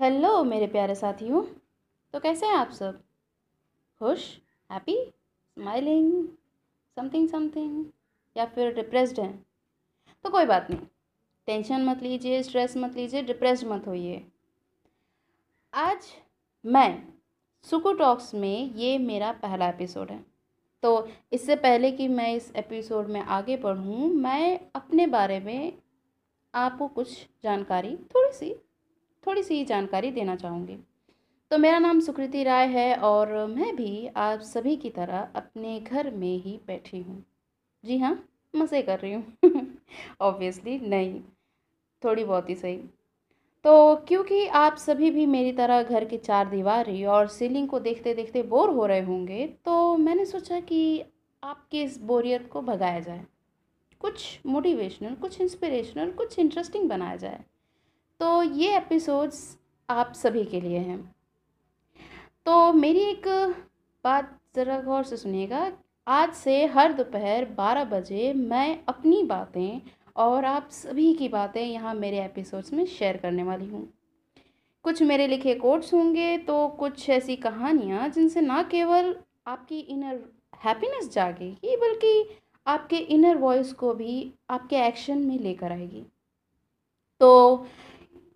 Hello मेरे प्यारे साथियों तो कैसे हैं आप सब? खुश, हैप्पी, स्माइलिंग, समथिंग समथिंग, या फिर डिप्रेस्ड हैं? तो कोई बात नहीं, टेंशन मत लीजिए, स्ट्रेस मत लीजिए, डिप्रेस्ड मत होइए। आज मैं सुकू टॉक्स में ये मेरा पहला एपिसोड है। तो इससे पहले कि मैं इस एपिसोड में आगे बढ़ूँ, मैं अपने बारे में आपको कुछ जानकारी थोड़ी सी थोड़ी सी जानकारी देना चाहूँगी। तो मेरा नाम सुकृति राय है और मैं भी आप सभी की तरह अपने घर में ही बैठी हूँ। जी हाँ मज़े कर रही हूँ। ऑब्वियसली नहीं, थोड़ी बहुत ही सही। तो क्योंकि आप सभी भी मेरी तरह घर की चार दीवारी और सीलिंग को देखते देखते बोर हो रहे होंगे तो मैंने सोचा कि आपकी इस बोरियत को भगाया जाए। कुछ मोटिवेशनल कुछ इंस्पिरेशनल कुछ इंटरेस्टिंग बनाया जाए। तो ये एपिसोड्स आप सभी के लिए हैं। तो मेरी एक बात ज़रा गौर से सुनिएगा। आज से हर दोपहर बारह बजे मैं अपनी बातें और आप सभी की बातें यहाँ मेरे एपिसोड्स में शेयर करने वाली हूँ। कुछ मेरे लिखे कोट्स होंगे तो कुछ ऐसी कहानियाँ जिनसे ना केवल आपकी इनर हैप्पीनेस जागेगी, बल्कि आपके इनर वॉइस को भी आपके एक्शन में लेकर आएगी। तो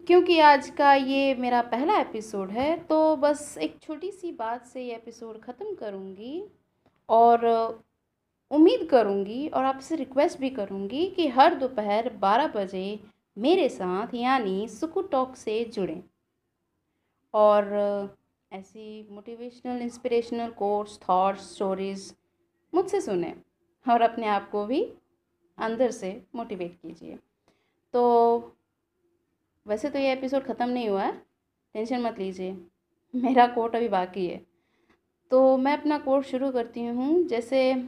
क्योंकि आज का ये मेरा पहला एपिसोड है तो बस एक छोटी सी बात से ये एपिसोड ख़त्म करूँगी और उम्मीद करूँगी और आपसे रिक्वेस्ट भी करूँगी कि हर दोपहर बारह बजे मेरे साथ, यानी सुकू टॉक से जुड़ें। और ऐसी motivational inspirational course thoughts stories मुझसे सुने और अपने आप को भी अंदर से मोटिवेट कीजिए। तो वैसे तो ये एपिसोड ख़त्म नहीं हुआ है। टेंशन मत लीजिए। मेरा कोर्ट अभी बाकी है। तो मैं अपना कोर्स शुरू करती हूँ। जैसे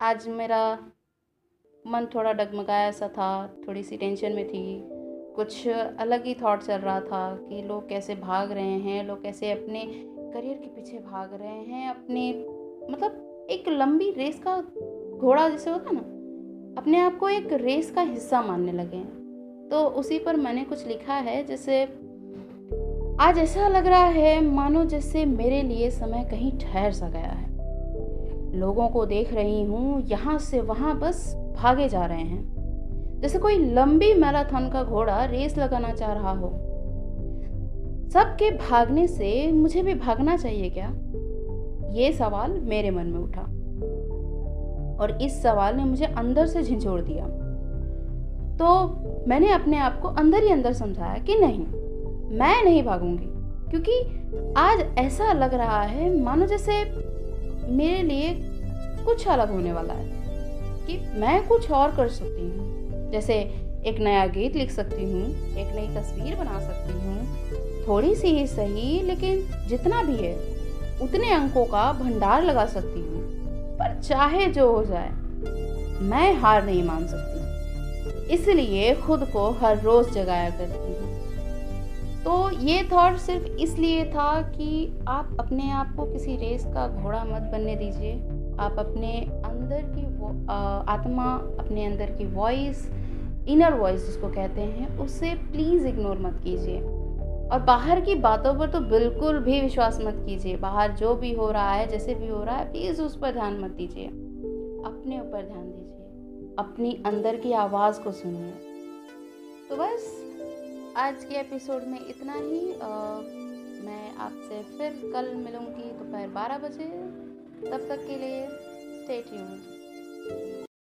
आज मेरा मन थोड़ा डगमगाया सा था, थोड़ी सी टेंशन में थी। कुछ अलग ही थॉट चल रहा था कि लोग कैसे भाग रहे हैं, लोग कैसे अपने करियर के पीछे भाग रहे हैं, अपने मतलब एक लंबी रेस का घोड़ा जैसे होता ना, अपने आप को एक रेस का हिस्सा मानने लगे हैं। तो उसी पर मैंने कुछ लिखा है, जैसे, आज ऐसा लग रहा है, मानो जैसे मेरे लिए समय कहीं ठहर सा गया है। लोगों को देख रही हूँ, यहाँ से वहाँ बस भागे जा रहे हैं। जैसे कोई लंबी मैराथन का घोड़ा रेस लगाना चाह रहा हो। सबके भागने से मुझे भी भागना चाहिए क्या? ये सवाल मेरे मन में उठा। और इस सवाल ने मुझे अंदर से झिझोड़ दिया। तो मैंने अपने आप को अंदर ही अंदर समझाया कि नहीं, मैं नहीं भागूँगी। क्योंकि आज ऐसा लग रहा है, मानो जैसे मेरे लिए कुछ अलग होने वाला है, कि मैं कुछ और कर सकती हूँ। जैसे एक नया गीत लिख सकती हूँ, एक नई तस्वीर बना सकती हूँ। थोड़ी सी ही सही, लेकिन जितना भी है, उतने अंकों का भंडार लगा सकती हूँ। पर चाहे जो हो जाए, मैं हार नहीं मान सकती। इसलिए खुद को हर रोज जगाया करती हूँ। तो ये थॉट सिर्फ़ इसलिए था कि आप अपने आप को किसी रेस का घोड़ा मत बनने दीजिए। आप अपने अंदर की आत्मा, अपने अंदर की वॉइस इनर वॉइस जिसको कहते हैं उससे प्लीज़ इग्नोर मत कीजिए। और बाहर की बातों पर तो बिल्कुल भी विश्वास मत कीजिए। बाहर जो भी हो रहा है, जैसे भी हो रहा है प्लीज़ उस पर ध्यान मत दीजिए। अपने ऊपर ध्यान दीजिए। अपनी अंदर की आवाज़ को सुनिए। तो बस आज के एपिसोड में इतना ही आ, मैं आपसे फिर कल मिलूँगी दोपहर बारह बजे। तब तक के लिए स्टे ट्यून्ड